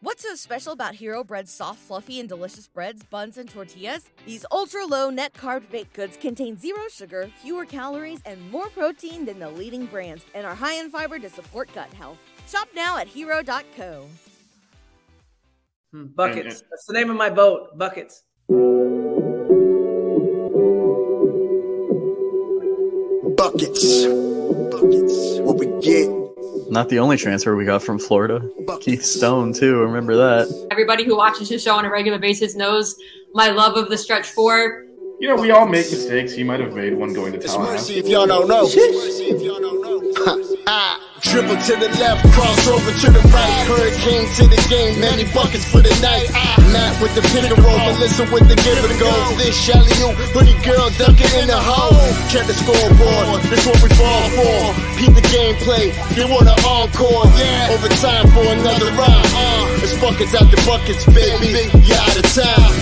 What's so special about Hero Bread's soft, fluffy, and delicious breads, buns, and tortillas? These ultra low net carb baked goods contain zero sugar, fewer calories, and more protein than the leading brands, and are high in fiber to support gut health. Shop now at hero.co. Hmm, buckets. That's the name of my boat. Buckets. Buckets. Buckets. What we get. Not the only transfer we got from Florida. Keith Stone, too. Remember that. Everybody who watches his show on a regular basis knows my love of the stretch four. You know, we all make mistakes. He might have made one going to Tallahassee. Mercy if y'all don't know. Mercy if y'all don't know. ah, dribble to the left, cross over to the right. Hurricane to the game, many buckets for the night. Ah, Matt with the pick and roll, Melissa with the give it a go. This Shelly, you pretty girl dunking in the hole. Check the scoreboard, this what we fall for. Peep the gameplay, they want an encore. Yeah, overtime for another round. Uh, it's buckets after buckets, baby. You out of time.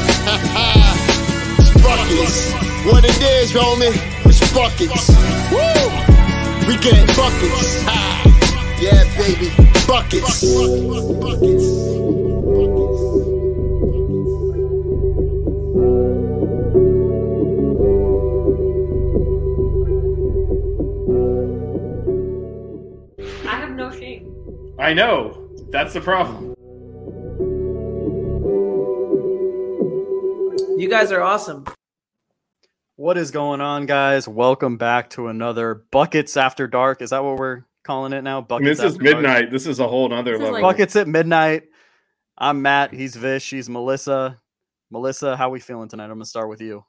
it's buckets. What it is, homie, it's buckets. Woo! We get buckets. Ah, yeah, baby, buckets. I have no shame. I know. That's the problem. You guys are awesome. What is going on, guys? Welcome back to another Buckets After Dark. Is that what we're calling it now? I mean, this is After Dark? midnight. This is a whole nother This level. like- Buckets at midnight. I'm Matt. He's Vish. She's Melissa. Melissa, how we feeling tonight? I'm gonna start with you.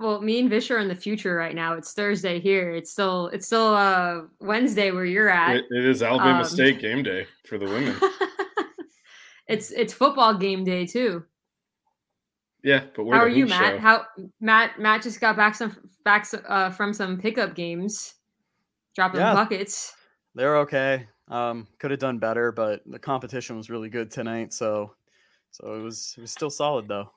Well, me and Vish are in the future right now. It's Thursday here. It's still it's still uh Wednesday where you're at. It, it is Alabama Um, State game day for the women. it's it's football game day too. Yeah, but we're How the are you, Matt? show. How Matt Matt just got back some back uh, from some pickup games, dropping Yeah. buckets. They're okay. Um, could have done better, but the competition was really good tonight. So, so it was it was still solid though.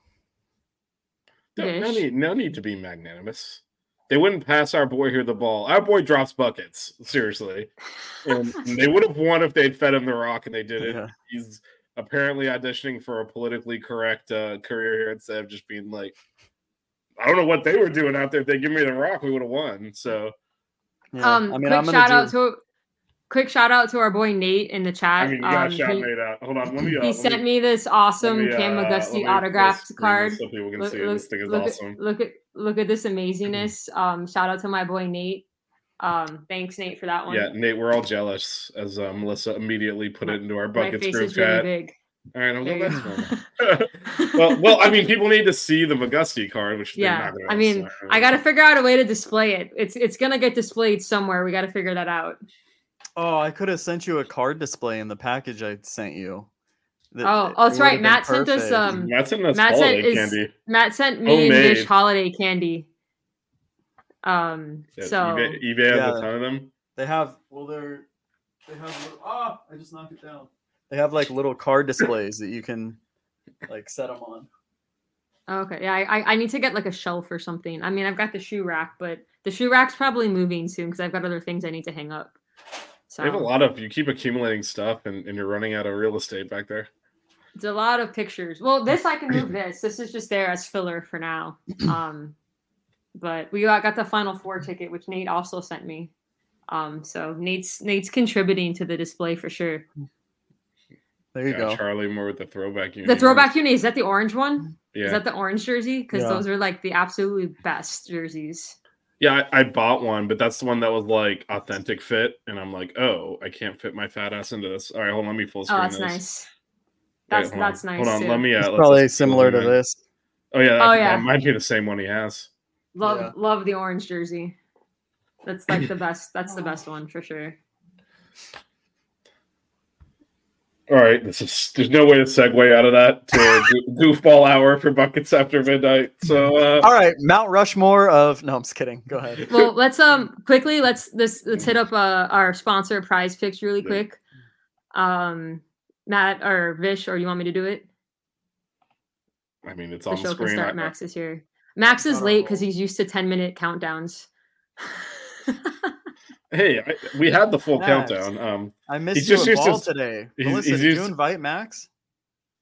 No, no need, no need to be magnanimous. They wouldn't pass our boy here the ball. Our boy drops buckets, seriously. And they would have won if they'd fed him the rock, and they didn't. Yeah. He's apparently auditioning for a politically correct uh, career here instead of just being like, I don't know what they were doing out there. If they give me the rock, we would have won. So, Yeah, um, I mean, quick I'm gonna shout do- out to quick shout out to our boy Nate in the chat. I mean, you got Um, shout he, Nate out. Hold on. Let me, uh, he let sent me, me this awesome me, Cam uh, let Augusti autographed card. So people can Look, see it. look- This thing is look awesome. At, look at look at this amazingness. Um, shout out to my boy Nate. Um, thanks Nate for that one. Yeah, Nate, we're all jealous as uh, Melissa immediately put it into our my buckets face group is really chat. big. All right, I'm There going back go. well, well, I mean, people need to see the Magusti card, which yeah, not gonna I mean, so- I got to figure out a way to display it. It's it's gonna get displayed somewhere. We got to figure that out. Oh, I could have sent you a card display in the package I sent you. That- Oh, it oh, that's right. Matt sent us perfect. um. That's in this Matt sent holiday is- candy. Matt sent me and Vish holiday candy. Um. Yeah, So eBay, eBay has Yeah. a ton of them. They have well, they're they have little, ah, I just knocked it down. They have like little card displays that you can like set them on. okay, yeah, I I- I need to get like a shelf or something. I mean, I've got the shoe rack, but the shoe rack's probably moving soon because I've got other things I need to hang up. So They have a lot of. You keep accumulating stuff, and, and you're running out of real estate back there. It's a lot of pictures. Well, this I can move this. This is just there as filler for now. Um, but we got, got the Final Four ticket, which Nate also sent me. Um, so Nate's Nate's contributing to the display for sure. There you Got go. Charlie Moore with the throwback uni. The throwback uni is that the orange one? Yeah. Is that the orange jersey? Because Yeah. those are like the absolutely best jerseys. Yeah, I, I bought one, but that's the one that was like authentic fit, and I'm like, oh, I can't fit my fat ass into this. All right, hold on, let me full screen. Oh, screen that's this. nice. That's hold that's on. nice. Hold on, too. let me. Uh, It's probably similar to hold this. Oh yeah, that, Oh, that yeah. might be the same one he has. Love Yeah. love the orange jersey. That's like the best. That's the best one for sure. All right, this is there's no way to segue out of that to go- goofball hour for buckets after midnight. So uh, All right, Mount Rushmore of no, I'm just kidding. Go ahead. Well, let's um quickly let's this let's hit up uh, our sponsor Prize Picks really quick. Um, Matt or Vish, or you want me to do it? I mean, it's The on the show can screen. start. I- Max is here. Max is late because he's used to ten minute countdowns. hey, I, we had the full Max. countdown. Um, I missed just you a used to ball today. he's- Melissa, he's did you invite Max?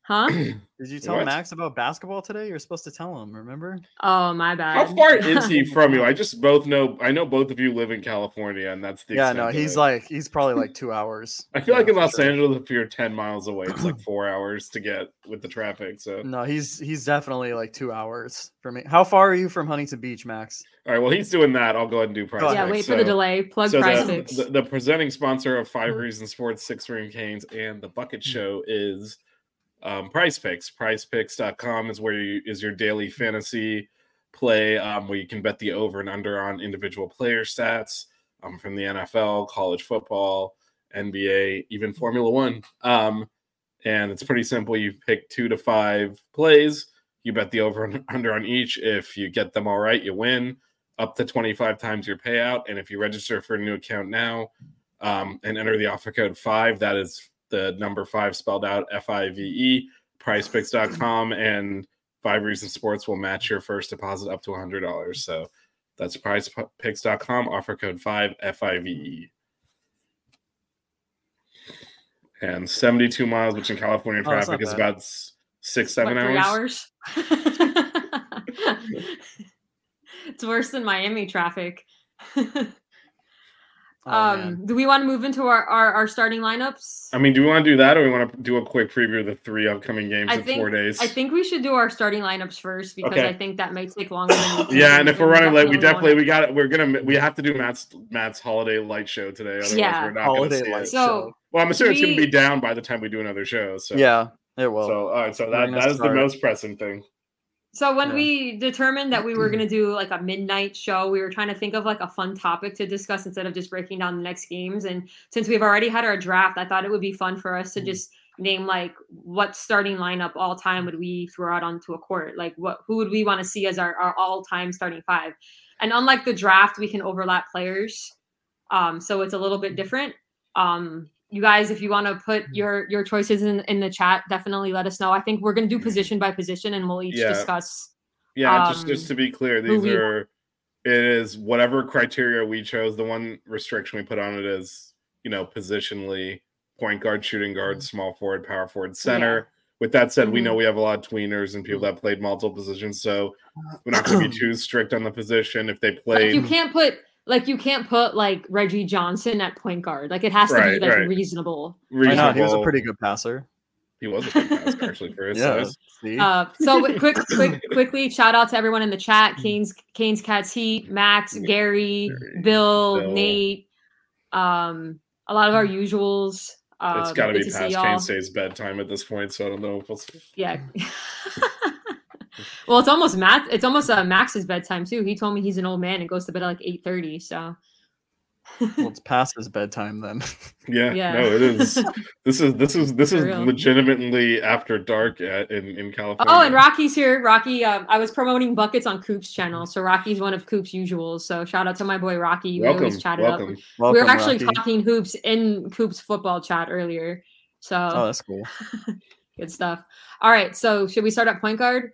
Huh? Did you tell What? Max about basketball today? You're supposed to tell him. Remember? Oh my bad. how far is he from you? I just both know. I know both of you live in California, and that's the Yeah, extent no, he's it. like he's probably like two hours. I feel Yeah, like in Los sure. Angeles, if you're 10 miles away, it's like four hours to get with the traffic. So, No, he's he's definitely like two hours for me. How far are you from Huntington Beach, Max? all right, well, he's doing that. I'll go ahead and do price. yeah, Picks. wait for the delay. Plug so Prize the, the, the presenting sponsor of Five. Reasons Sports, Six Ring Canes, and the Bucket Hmm. Show is um, Price Picks. PrizePicks.com is where you is your daily fantasy play, um, where you can bet the over and under on individual player stats um, from the NFL, college football, NBA, even Formula One. Um, and it's pretty simple. You pick two to five plays. You bet the over and under on each. If you get them all right, you win up to 25 times your payout. And if you register for a new account now um, and enter the offer code five, that is the number five spelled out F I V E, prizepicks.com, and Five Reasons Sports will match your first deposit up to $100. So that's prizepicks.com, offer code five F I V E. And 72 miles, which in California Oh, traffic is about six, seven What, hours. hours? it's worse than Miami traffic. Oh, um, man. do we want to move into our, our, our starting lineups? I mean, do we want to do that, or we want to do a quick preview of the three upcoming games I in think four days? I think we should do our starting lineups first because Okay. I think that may take longer. Than yeah, and if we're running late, we definitely we got We're gonna we have to do Matt's Matt's holiday light show today. Otherwise, Yeah. we're not Holiday gonna see light it. So Well, I'm assuming it's gonna be down by the time we do another show. So yeah, it will. So all right, so that gonna that is the most pressing thing. So when Yeah. we determined that we were going to do like a midnight show, we were trying to think of like a fun topic to discuss instead of just breaking down the next games. And since we've already had our draft, I thought it would be fun for us to Mhm. just name like what starting lineup all time would we throw out onto a court? Like what who would we want to see as our, our all time starting five? And unlike the draft, we can overlap players. Um, so it's a little bit different. Um, you guys, if you want to put your your choices in, in the chat, definitely let us know. I think we're gonna do position by position and we'll each Yeah. discuss Yeah, just Um, just to be clear, these we- are it is whatever criteria we chose. The one restriction we put on it is you know positionally point guard, shooting guard, small forward, power forward, center. With that said, we Mhm. know we have a lot of tweeners and people that played multiple positions, so we're not going to be too strict on the position. If they played, you can't put like you can't put like Reggie Johnson at point guard. Like it has to Right, be like right. reasonable. Why not? He was a pretty good passer. He was a good passer actually for his Yeah. size. See? Uh, so quick, quick, quickly, shout out to everyone in the chat. Canes, Canes, Cats, Heat, Max, Gary, Gary, Bill, Bill. Nate, um, a lot of our usuals. Uh, it's got to be past y'all. Kane State's bedtime at this point, so I don't know if we'll see. Yeah. well, it's almost Matt. It's almost uh, Max's bedtime too. He told me he's an old man and goes to bed at like eight thirty. So well, it's past his bedtime then. Yeah, Yeah. no, it is. This is this is this is legitimately after dark at, in in California. Oh, and Rocky's here. Rocky, um, I was promoting buckets on Coop's channel, so Rocky's one of Coop's usuals. So shout out to my boy Rocky. We always chat it welcome. up. Welcome, we were actually Rocky. talking hoops in Coop's football chat earlier. So Oh, that's cool. good stuff. All right, so should we start at point guard?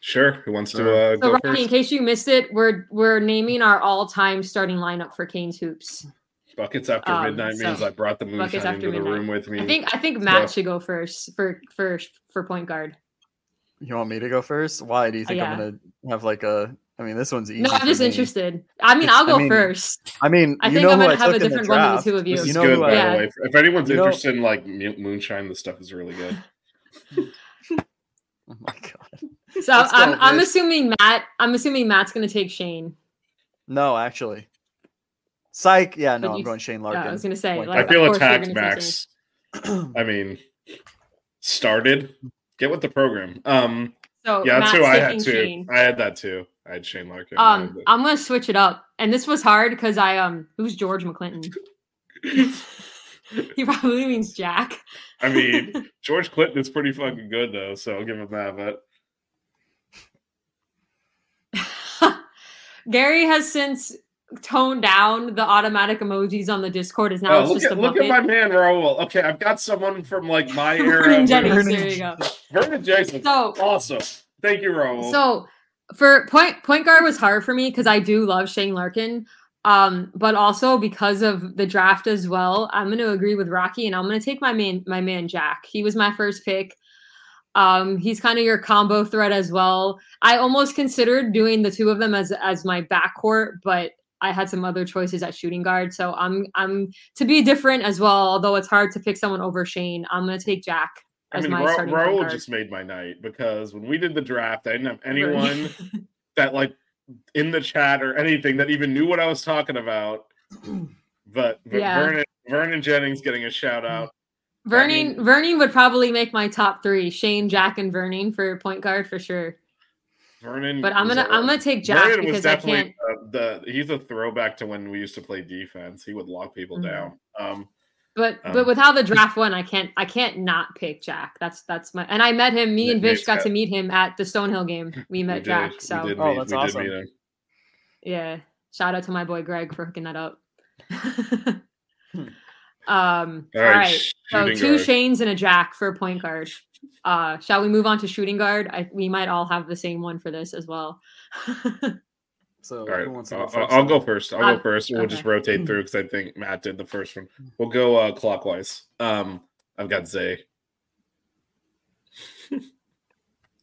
Sure, who wants to Sure. uh, So go Rocky, in case you missed it, we're we're naming our all-time starting lineup for Canes hoops. Buckets after um, midnight means so, I brought the moonshine after into the room with me. I think I think Matt So- should go first for for for point guard. You want me to go first? Why do you think yeah. I'm gonna have like a I mean, this one's easy. No, I'm just me. interested. I mean, It's- I'll go I mean, first. I mean, I think know I'm gonna have a took in the different one than the two of you. This You know good, who by Yeah. the way. If, if anyone's You know- interested in like moonshine, this stuff is really good. Oh my god. So Let's I'm I'm Vish. assuming Matt. I'm assuming Matt's gonna take Shane. No, actually. Psych. Yeah, no, But I'm going Shane Yeah, Larkin. I was gonna say. Like, Like, I feel of course you're attacked, Max. I mean, started. Get with the program. Um, So yeah, that's Matt's who I had taking too. Shane. I had that too. I had Shane Larkin. Um, I'm gonna switch it up, and this was hard because I um, who's George McClinton? he probably means Jack. I mean, George Clinton is pretty fucking good though, so I'll give him that. But Gary has since toned down the automatic emojis on the Discord. Is now oh, it's look just at a look at my man Raul. Okay, I've got someone from like my era. Vernon of- Jennings, Vernon there you go. Vernon Jason. So awesome. Thank you, Raul. So for point point guard was hard for me because I do love Shane Larkin. Um, but also because of the draft as well, I'm gonna agree with Rocky and I'm gonna take my man my man Jack. He was my first pick. Um, he's kind of your combo threat as well. I almost considered doing the two of them as as my backcourt, but I had some other choices at shooting guard. So I'm I'm to be different as well, although it's hard to pick someone over Shane. I'm gonna take Jack I as mean, my Ra- Raul just made my night because when we did the draft, I didn't have anyone that like in the chat or anything that even knew what I was talking about. But, but Yeah. Vernon Vernon Jennings getting a shout out. Vernon mean- Vernon would probably make my top three. Shane, Jack, and Vernon for point guard for sure. Vernon, But I'm gonna a- I'm gonna take Jack Vernon was because I can't. uh, the he's a throwback to when we used to play defense. He would lock people Mhm. down. Um, But um, but with how the draft went, I can't I can't not pick Jack. That's that's my and I met him. Me and Vish got got- to meet him at the Stonehill game. We we met did- Jack. we So Oh, meet- that's awesome. yeah, shout out to my boy Greg for hooking that up. Um. All all right, right. So two guard. Shanes and a Jack for point guard. Uh, shall we move on to shooting guard? I, we might all have the same one for this as well. So All right, wants to I'll, go first? I'll go first. I'll Uh, go first. We'll just rotate through because I think Matt did the first one. We'll go uh, clockwise. Um, I've got Zay.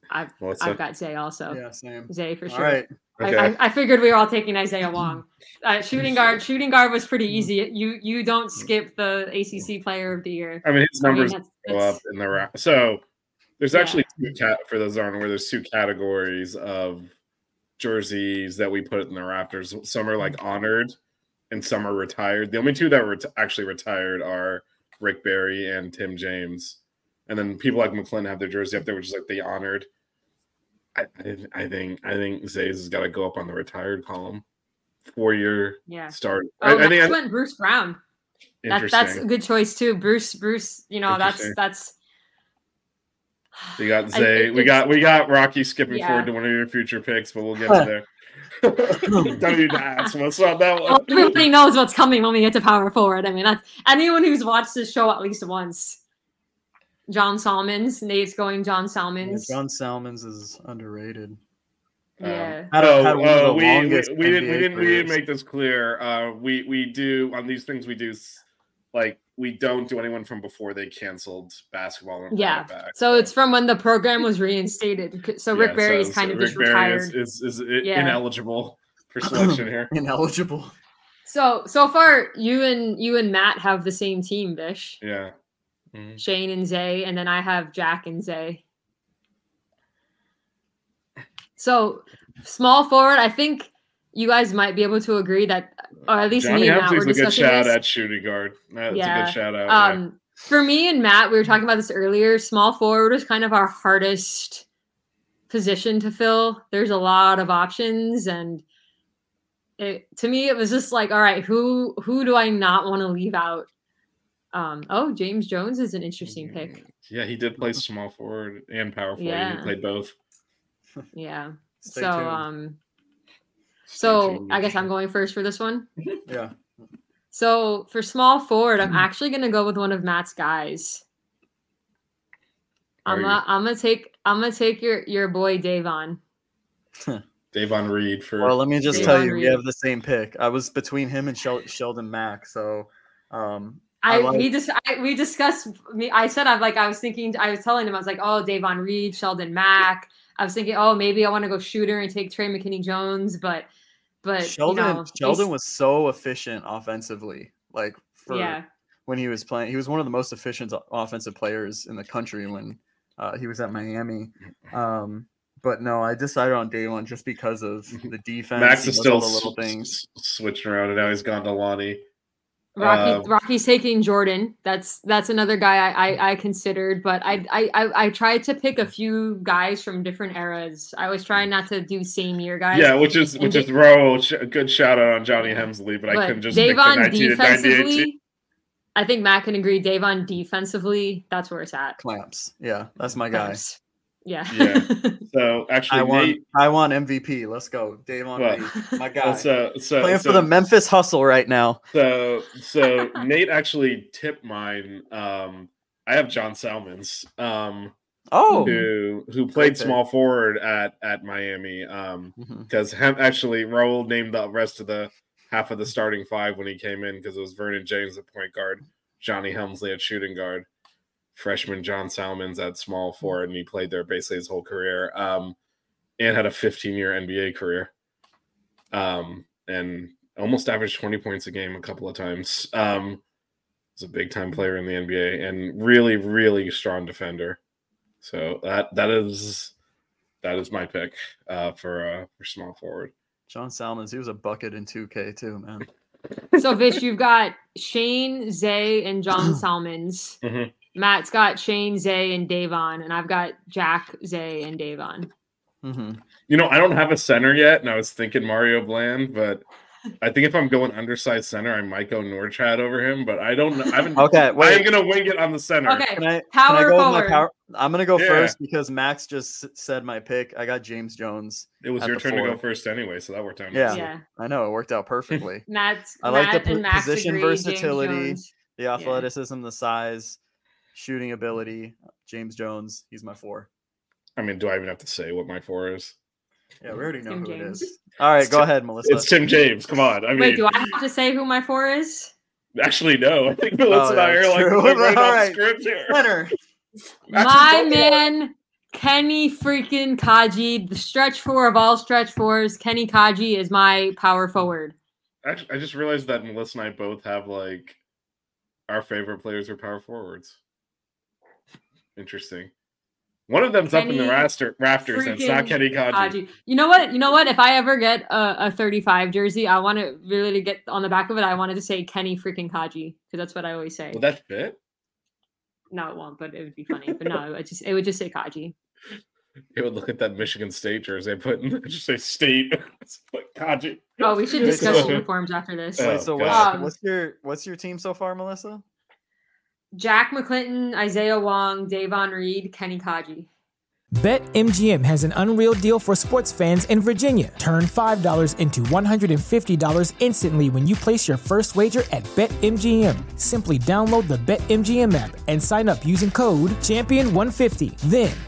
I've I've got Zay also. Yeah, same. Zay for sure. right. I, Okay. I, I figured we were all taking Isaiah Wong. Uh, shooting guard, shooting guard was pretty mm-hmm. easy. You you don't mm-hmm. skip the ACC mm-hmm. Player of the Year. I mean, his I mean, numbers that's- go up in the ra- so. There's Yeah. actually two cat for those aren't aware. There's two categories of jerseys that we put in the rafters. Some are like honored, and some are retired. The only two that were ret- actually retired are Rick Barry and Tim James, and then people like McClinton have their jersey up there, which is like the honored. I, I, I think I think Zay's has got to go up on the retired column. Four year Yeah. start. Oh, I, I next think I- Bruce Brown. That, that's a good choice too. Bruce Bruce, you know that's that's We got Zay. it- we got we got Rocky skipping Yeah. forward to one of your future picks, but we'll get to there. Don't even ask. What's on that Well, one? everybody knows what's coming when we get to power forward. I mean, that's anyone who's watched this show at least once. John Salmons, Nate's going John Yeah, Salmons. John Salmons is underrated. yeah. Had a- Oh, had one of uh, we, we, we didn't we didn't we didn't make this clear. Uh, we we do on these things we do like we don't do anyone from before they canceled basketball. Yeah. back. So it's from when the program was reinstated. So Rick Yeah, Barry so- is kind so of Rick just Barry retired. Is, is, is i- Yeah. ineligible for selection here. Ineligible. So so far, you and you and Matt have the same team, Bish. Yeah. Mhm. Shane and Zay, and then I have Jack and Zay. So small forward, I think you guys might be able to agree that, or at least Johnny me and Matt were a good discussing shout this. at shooting guard. That's a Yeah. good shout out. yeah. Um, for me and Matt, we were talking about this earlier. Small forward is kind of our hardest position to fill. There's a lot of options, and it, to me, it was just like, all right, who who do I not want to leave out? Um, oh, James Jones is an interesting pick. Yeah, he did play small forward and power forward. Yeah. He played both. Yeah. Stay so tuned. um, Stay so tuned. I guess I'm going first for this one. yeah. So for small forward, Mm-hmm. I'm actually gonna go with one of Matt's guys. Are I'm gonna, I'm gonna take I'm gonna take your your boy Davon. Davon Reed for Well, let me just Davon tell you, we have the same pick. I was between him and Shel- Sheldon Mack. So, um, I, I like- we just I, we discussed me. I said I'm like I was thinking I was telling him I was like oh Davon Reed, Sheldon Mack. I was thinking, oh, maybe I want to go shooter and take Trey McKinney Jones, but but Sheldon you know, Sheldon was so efficient offensively. Like for yeah. when he was playing, he was one of the most efficient offensive players in the country when uh, he was at Miami. Um, but no, I decided on day one just because of the defense. Max is still other little s- things. s- switching around, and now he's gone to Lonnie. Rocky Um, Rocky's taking Jordan. That's that's another guy I, I I considered, but I, I I I tried to pick a few guys from different eras. I was trying not to do same year guys. Yeah, which is And which is throw good shout out on Johnny Hemsley, but, I couldn't just pick the Davon 19 and 98 team. defensively, I think Matt can agree. Davon defensively, that's where it's at. Clamps. Yeah, that's my guy. Clamps. Yeah. Yeah. So actually, I want Nate, I want MVP. Let's go. Davon Well, Lee, my guy. so so Playing so, for the Memphis Hustle right now. so so Nate actually tipped mine. Um, I have John Salmons. Um, Oh, who who played pick. small forward at at Miami. Um, because Hem actually Raul named the rest of the half of the starting five when he came in because it was Vernon James at point guard, Johnny Hemsley at shooting guard, freshman John Salmons at small forward, and he played there basically his whole career. Um, and had a 15 year NBA career. Um, and almost averaged 20 points a game a couple of times. Um, was a big time player in the NBA and really, really strong defender. So that that is that is my pick uh, for uh, for small forward. John Salmons. He was a bucket in 2K too, man. so Vish, you've got Shane, Zay, and John Salmons. Mhm. Matt's got Shane, Zay, and Davon, and I've got Jack, Zay, and Davon. hmm You know, I don't have a center yet, and I was thinking Mario Bland, but I think if I'm going undersized center, I might go Norchad over him. But I don't. know. I haven't. Okay, I am gonna wing it on the center. Okay, Can I, power can I go forward. Power? I'm gonna go Yeah. first because Max just said my pick. I got James Jones. It was your the turn to go first anyway, so that worked out. Yeah. yeah. I know it worked out perfectly. Matt's I like the Matt and po- Max position agree, versatility. The athleticism, the size, shooting ability. James Jones. He's my four. I mean, do I even have to say what my four is? Yeah, we already know Tim who it James. is. All right, It's go Tim- ahead, Melissa. It's Tim James. Come on. I mean, Wait, do I have to say who my four is? actually no. I think oh, Melissa and I yeah, are like true. like right All off right. script here. Winner. my man, Kenny freaking Kadji, the stretch four of all stretch fours. Kenny Kadji is my power forward. Actually, I just realized that Melissa and I both have like our favorite players are power forwards. Interesting. One of them's up in the Kenny raster, rafters, and it's not Kenny Kadji. Kadji. You know what? You know what? If I ever get a, a 35 jersey, I want to really to get on the back of it. I wanted to say Kenny freaking Kadji because that's what I always say. Will that fit? no, it won't, but it would be funny. But no, it just it would just say Kadji. It would look at that Michigan State jersey I put in just say state. It's like Kadji. Oh, we should discuss uniforms after this. Oh, Wait, so what's, Um, what's your what's your team so far, Melissa? Jack McClinton, Isaiah Wong, Davon Reed, Kenny Kadji. BetMGM has an unreal deal for sports fans in Virginia. Turn $5 into $150 instantly when you place your first wager at BetMGM. Simply download the BetMGM app and sign up using code Champion150. Then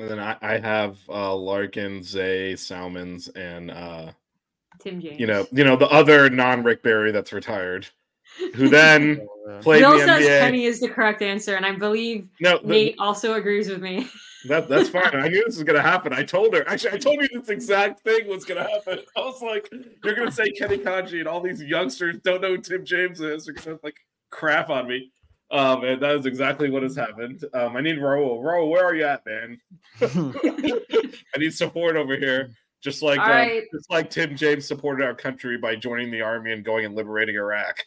And then I, I have uh, Larkin, Zay, Salmons, and uh, Tim James. you know, you know the other non Rick Barry that's retired, who then played Bill the says NBA. Kenny is the correct answer, and I believe No, the- Nate also agrees with me. That that's fine. I knew this was gonna happen. I told her. Actually, I told you this exact thing was gonna happen. I was like, "You're gonna say Kenny Kadji, and all these youngsters don't know who Tim James is. They're gonna like crap on me." Um, and that is exactly what has happened. Um, I need Raul. Raul, where are you at, man? I need support over here. Just like All um, right. just like Tim James supported our country by joining the army and going and liberating Iraq.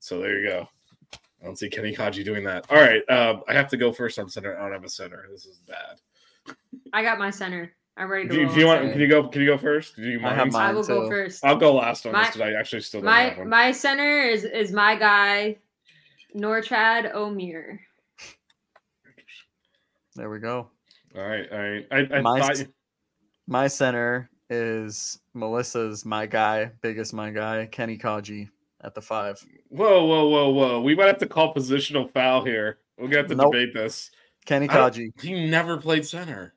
So there you go. I don't see Kenny Kadji doing that. All right, um, I have to go first on center. I don't have a center. This is bad. I got my center. I'm ready to Do you, roll do you want? center. Can you go? Can you go first? Do you I have mind? I mine will go first. I'll go last on My- this because I actually still don't my have one. my center is is my guy, Norchad Omier. There we go. All right, all right. I, I My thought My center is Melissa's my guy, biggest my guy, Kenny Kadji at the five. whoa, whoa, whoa, whoa. We might have to call positional foul here. We're gonna have to Nope. debate this. Kenny I Kadji. He never played center.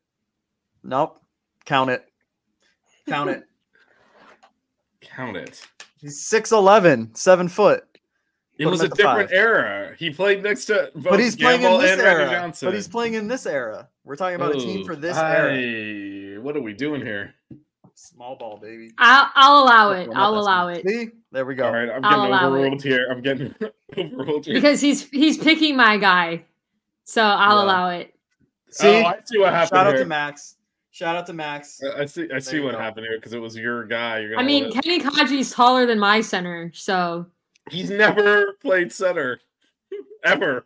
Nope. Count it. Count it. Count it. He's 6'11, seven foot. It was a different five. era. He played next to both But he's playing in this and Randy era. Johnson. But he's playing in this era. We're talking about a team for this era. What are we doing here? Small ball, baby. I'll I'll allow it. I'll allow it See? There we go. All right, I'm I'll getting allow it. overruled here. I'm getting overruled here. because he's he's picking my guy, so I'll Yeah. allow it. See? oh, I see what happened Shout out here. to Max. Shout out to Max. I- I see. I see you what go. happened here because it was your guy. You're I mean, let it- Kenny Kadji's taller than my center, so he's never played center ever.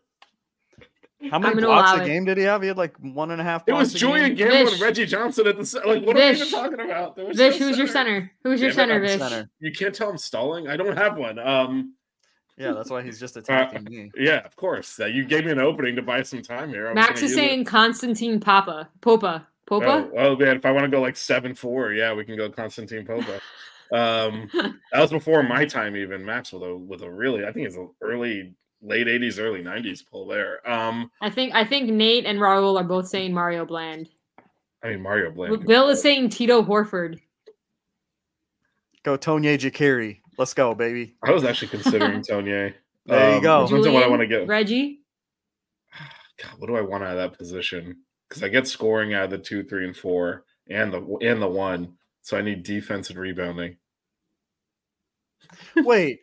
How many I'm blocks allow a it. game did he have? He had like one and a half It was Julian game. Gamble Vish. and Reggie Johnson at the center. like. What are we even talking about? There was Vish, no who's your center? Who's your Damn center, Vish? Center. You can't tell I'm stalling. I don't have one. Um. Yeah, that's why he's just attacking me. Yeah, of course. Uh, you gave me an opening to buy some time here. I was Max is use it. saying Constantine Papa. Popa. Popa? Oh, oh man, if I want to go like seven four, yeah, we can go Constantine Popa. Um, that was before my time, even Max with a with a really, I think it's an early late '80s, early '90s pull there. Um, I think I think Nate and Raul are both saying Mario Bland. I mean Mario Bland. Bill is saying Tito Horford. Go Tonye Jekiri. Let's go, baby. I was actually considering Tonya. There you go. Depends on what I want to get. Reggie. God, what do I want out of that position? Because I get scoring out of the two, three, and four, and the and the one. So I need defense and rebounding. Wait,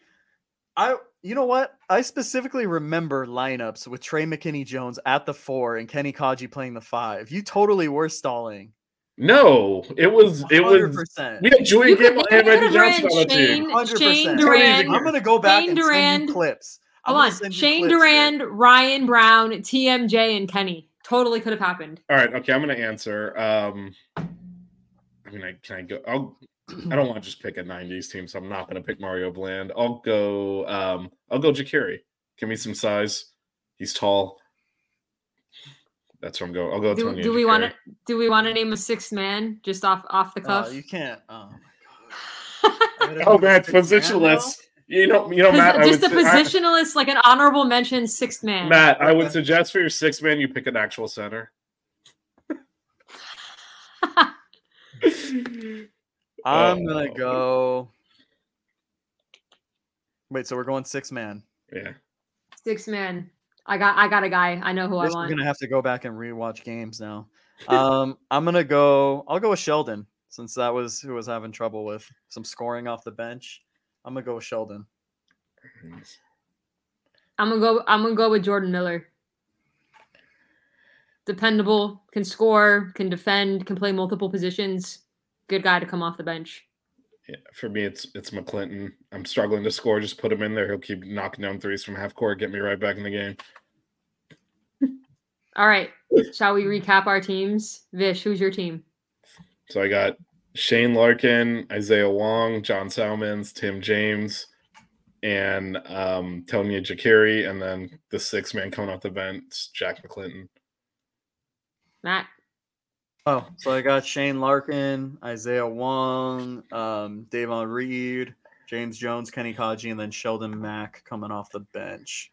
I you know what? I specifically remember lineups with Trey McKinney Jones at the four and Kenny Kadji playing the five. You totally were stalling. No, it was it Hundred was. We had Julian You Gamble and Reggie Johnson on the team. Shane- Hundred Shane percent. Durant. I'm gonna go back Shane and send you clips. I'm Hold on. Shane clips, dude. Durand, Ryan Brown, TMJ, and Kenny. Totally could have happened. All right, okay, I'm gonna answer. Um, I mean, I can I go? I'll. I don't want to just pick a '90s team, so I'm not gonna pick Mario Bland. I'll go. Um, I'll go Jekiri. Give me some size. He's tall. That's where I'm going. I'll go. Do, Tony do we want to do we want to name a sixth man just off off the Oh, cuff? you can't. Oh my god. Oh man, positionless. You know, you know, Posi- Matt. I just a would, I- positionalist, like an honorable mention sixth man. Matt, I would suggest for your sixth man, you pick an actual center. I'm gonna Oh. go. Wait, so we're going six man. Yeah. Six man. I got I got a guy. I know who I Guess we're want. gonna have to go back and rewatch games now. Um, I'm gonna go. I'll go with Sheldon since that was who was having trouble with some scoring off the bench. I'm gonna go with Sheldon. I'm gonna go. I'm gonna go with Jordan Miller. Dependable, can score, can defend, can play multiple positions. Good guy to come off the bench. Yeah, for me, it's it's McClinton. I'm struggling to score. Just put him in there. He'll keep knocking down threes from half court, get me right back in the game. All right. Shall we recap our teams? Vish, who's your team? So I got Shane Larkin, Isaiah Wong, John Salmons, Tim James, and um, Tonye Jekiri, and then the six man coming off the bench, Jack McClinton. Matt. Oh, so I got Shane Larkin, Isaiah Wong, um, Davon Reed, James Jones, Kenny Kadji, and then Sheldon Mack coming off the bench.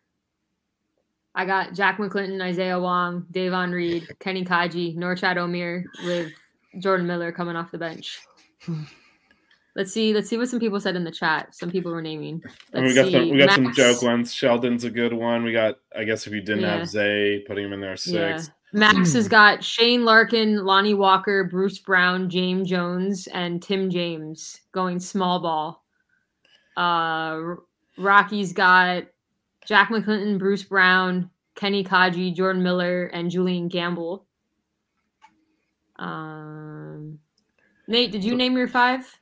I got Jack McClinton, Isaiah Wong, Davon Reed, Kenny Kadji, Norchad Omier with Jordan Miller coming off the bench. Let's see. Let's see what some people said in the chat. Some people were naming. We Let's got see. some we got some joke ones. Sheldon's a good one. We got I guess if you didn't Yeah. have Zay, putting him in there Yeah. Six. Max has got Shane Larkin, Lonnie Walker, Bruce Brown, James Jones, and Tim James going small ball. Uh, Rocky's got Jack McClinton, Bruce Brown, Kenny Kadji, Jordan Miller, and Julian Gamble. Um, Nate, did you name your five?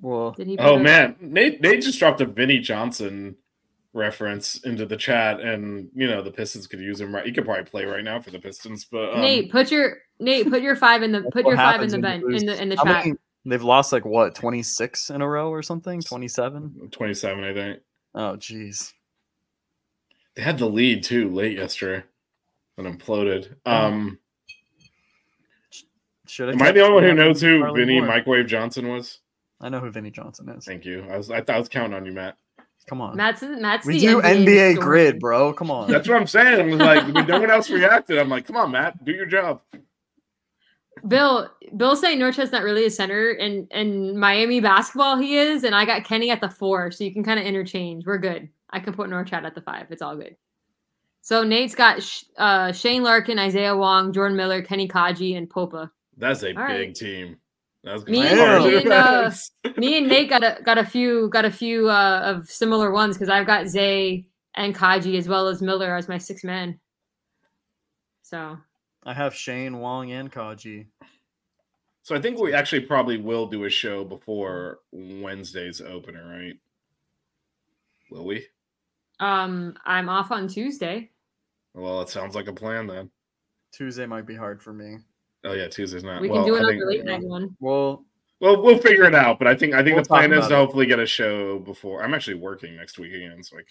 Well, Did he? put Oh man, Nate Nate just dropped a Vinny Johnson reference into the chat, and you know the Pistons could use him right. He could probably play right now for the Pistons, but um, Nate, put your Nate, put your five in the put your five in the bench in the in the How chat. many- they've lost like what, 26 in a row or something? 27? twenty seven, I think. Oh, jeez. They had the lead too late yesterday and imploded. Um, Should I am I the only one who knows who Harley Vinny Moore. Microwave Johnson was? I know who Vinny Johnson is. Thank you. I was I, thought I was counting on you, Matt. Come on. Matt's Matt's we the do NBA, NBA grid, bro. Come on. That's what I'm saying. I was like, when no one else reacted, I'm like, come on, Matt, do your job. Bill, Bill saying Norchest's not really a center, and and Miami basketball he is, and I got Kenny at the four, so you can kind of interchange. We're good. I can put Norchad at the five. It's all good. So Nate's got Sh- uh, Shane Larkin, Isaiah Wong, Jordan Miller, Kenny Kadji, and Popa. That's a All right. big team. That's Me, Yeah. me and, uh, me and Nate got a got a few got a few uh, of similar ones because I've got Zay and Kadji as well as Miller as my six men. So I have Shane, Wong, and Kadji. So I think we actually probably will do a show before Wednesday's opener, right? Will we? um, I'm off on Tuesday. Well, it sounds like a plan then. Tuesday might be hard for me. Oh yeah, Tuesday's not. We well, can do I another think- late night one. Well, Well, we'll figure it out. But I think I think We'll the plan is about to it. hopefully get a show before. I'm actually working next week again, so like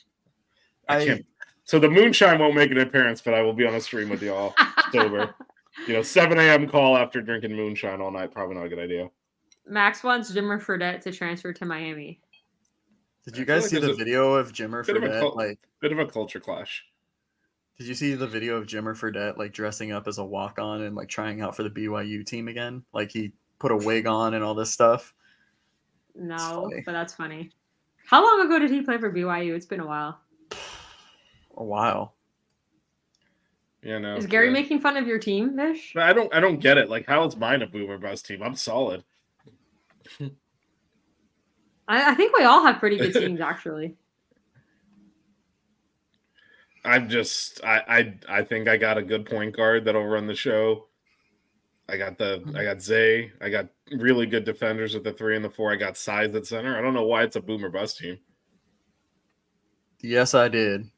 I, I- can't. So the moonshine won't make an appearance, but I will be on a stream with y'all sober. You know, 7 a.m. call after drinking moonshine all night. Probably not a good idea. Max wants Jimmer Fredette to transfer to Miami. did you feel guys like see the there's a video of Jimmer bit of a Fredette? cult- Like, Bit of a culture clash. Did you see the video of Jimmer Fredette like dressing up as a walk on and like trying out for the BYU team again? Like he put a wig on and all this stuff. No, but that's funny. How long ago did he play for BYU? It's been a while. A while. Yeah, no. Is Gary yeah. making fun of your team, Vish? But I don't. I don't get it. Like, how is mine a boomer bust team? I'm solid. I, I think we all have pretty good teams, actually. I'm just. I. I. I think I got a good point guard that'll run the show. I got the. I got Zay. I got really good defenders at the three and the four. I got size at center. I don't know why it's a boomer bust team. Yes, I did.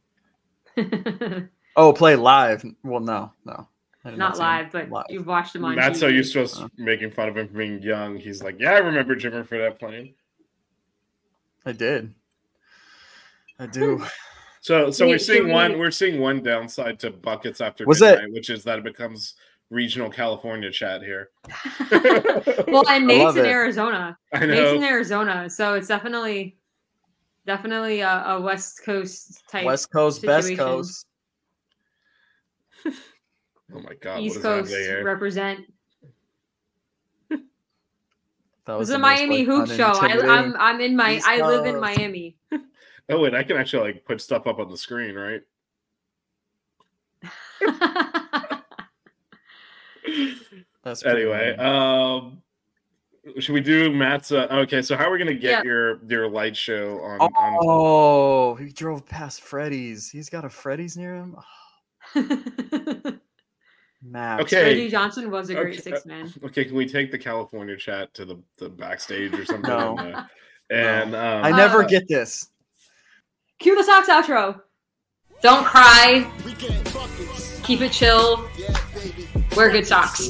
Oh, play live. Well, no, no. I did Not see him live, but you've watched him on. Matt's so TV. used to us making fun of him for being young. He's like, yeah, I remember Jimmer for that playing. I did. I do. So, so We- we're seeing one. We're seeing one downside to buckets after Was it- which is that it becomes regional California chat here. well, and Nate's in it. Arizona. I know. Nate's in. Arizona, so it's definitely, definitely a, a West Coast type. West Coast, best situation. coast. Oh my god, East what is Coast here? represent. That This is a the most, Miami like, hoop show. I, unintimidating- I'm I'm in my East I live in Miami. Oh wait, I can actually like put stuff up on the screen, right? That's Anyway, lame. um, should we do Matt's? Uh, okay, so how are we gonna get Yeah. your your light show on? on Oh, he drove past Freddy's. He's got a Freddy's near him. Max. Okay. Reggie Johnson was a great Okay, six man. okay, can we take the California chat to the, the backstage or something? No. And, uh, and um, I never Uh, get this. Cue the socks outro. Don't cry. We get buckets. Keep it chill. Wear good socks.